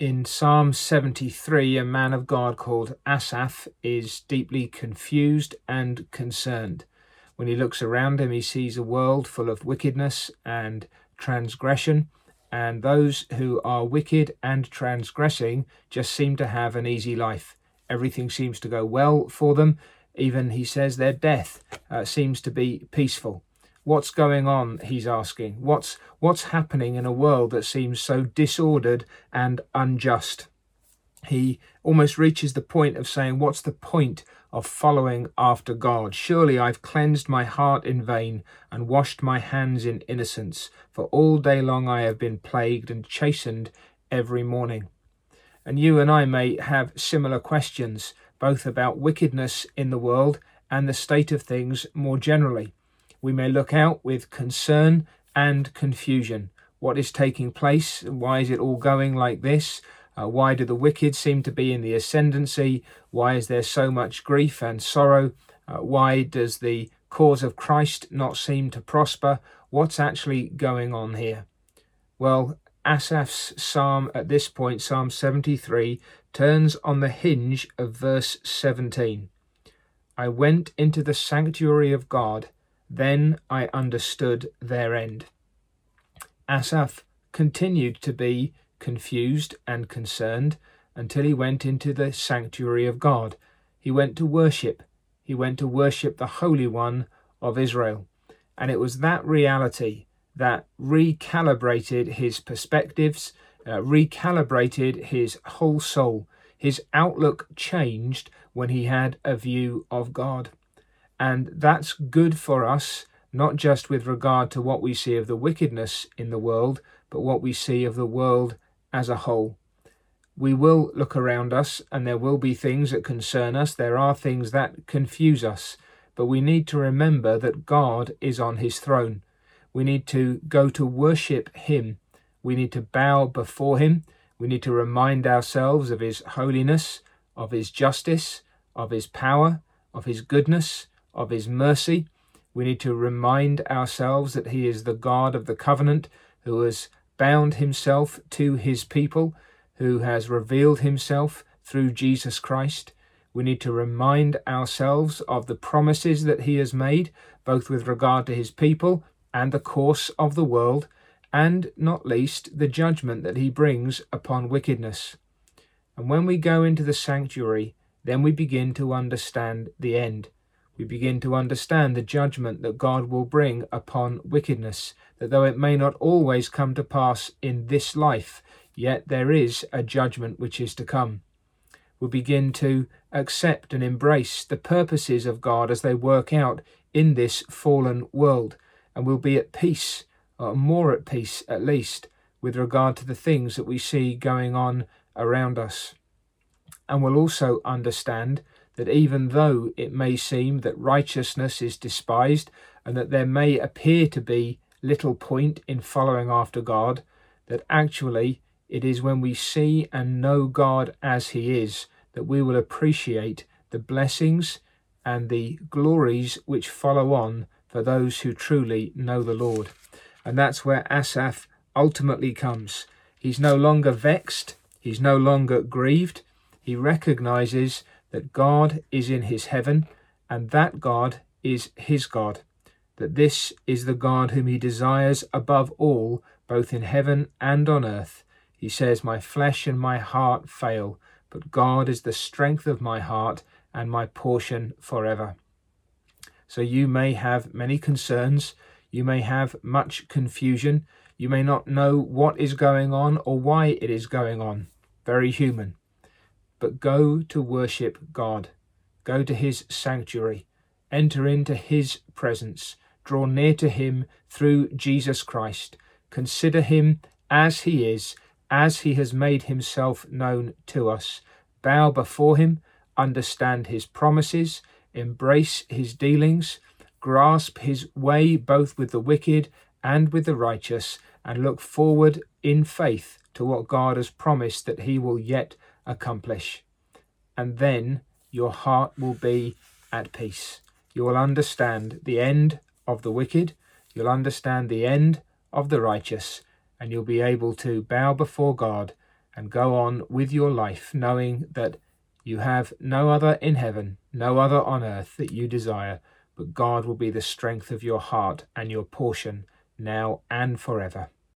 In Psalm 73, a man of God called Asaph is deeply confused and concerned. When he looks around him, he sees a world full of wickedness and transgression, and those who are wicked and transgressing just seem to have an easy life. Everything seems to go well for them. Even, he says, their death uh, seems to be peaceful. What's going on? He's asking. What's what's happening in a world that seems so disordered and unjust? He almost reaches the point of saying, What's the point of following after God? Surely I've cleansed my heart in vain and washed my hands in innocence, for all day long I have been plagued and chastened every morning. And you and I may have similar questions, both about wickedness in the world and the state of things more generally we may look out with concern and confusion. What is taking place? Why is it all going like this? Uh, why do the wicked seem to be in the ascendancy? Why is there so much grief and sorrow? Uh, why does the cause of Christ not seem to prosper? What's actually going on here? Well, Asaph's psalm at this point, Psalm 73, turns on the hinge of verse 17. I went into the sanctuary of God then I understood their end. Asaph continued to be confused and concerned until he went into the sanctuary of God. He went to worship. He went to worship the Holy One of Israel. And it was that reality that recalibrated his perspectives, uh, recalibrated his whole soul. His outlook changed when he had a view of God. And that's good for us, not just with regard to what we see of the wickedness in the world, but what we see of the world as a whole. We will look around us and there will be things that concern us. There are things that confuse us. But we need to remember that God is on his throne. We need to go to worship him. We need to bow before him. We need to remind ourselves of his holiness, of his justice, of his power, of his goodness, of his mercy. We need to remind ourselves that he is the God of the covenant who has bound himself to his people, who has revealed himself through Jesus Christ. We need to remind ourselves of the promises that he has made, both with regard to his people and the course of the world, and not least the judgment that he brings upon wickedness. And when we go into the sanctuary, then we begin to understand the end we begin to understand the judgment that God will bring upon wickedness, that though it may not always come to pass in this life, yet there is a judgment which is to come. We begin to accept and embrace the purposes of God as they work out in this fallen world, and we'll be at peace, or more at peace at least, with regard to the things that we see going on around us. And we'll also understand that even though it may seem that righteousness is despised and that there may appear to be little point in following after God, that actually it is when we see and know God as He is that we will appreciate the blessings and the glories which follow on for those who truly know the Lord. And that's where Asaph ultimately comes. He's no longer vexed, he's no longer grieved. He recognizes that God is in his heaven, and that God is his God, that this is the God whom he desires above all, both in heaven and on earth. He says, My flesh and my heart fail, but God is the strength of my heart and my portion forever. So you may have many concerns, you may have much confusion, you may not know what is going on or why it is going on. Very human but go to worship God. Go to his sanctuary. Enter into his presence. Draw near to him through Jesus Christ. Consider him as he is, as he has made himself known to us. Bow before him, understand his promises, embrace his dealings, grasp his way both with the wicked and with the righteous, and look forward in faith to what God has promised that he will yet accomplish. And then your heart will be at peace. You will understand the end of the wicked, you'll understand the end of the righteous, and you'll be able to bow before God and go on with your life knowing that you have no other in heaven, no other on earth that you desire, but God will be the strength of your heart and your portion now and forever.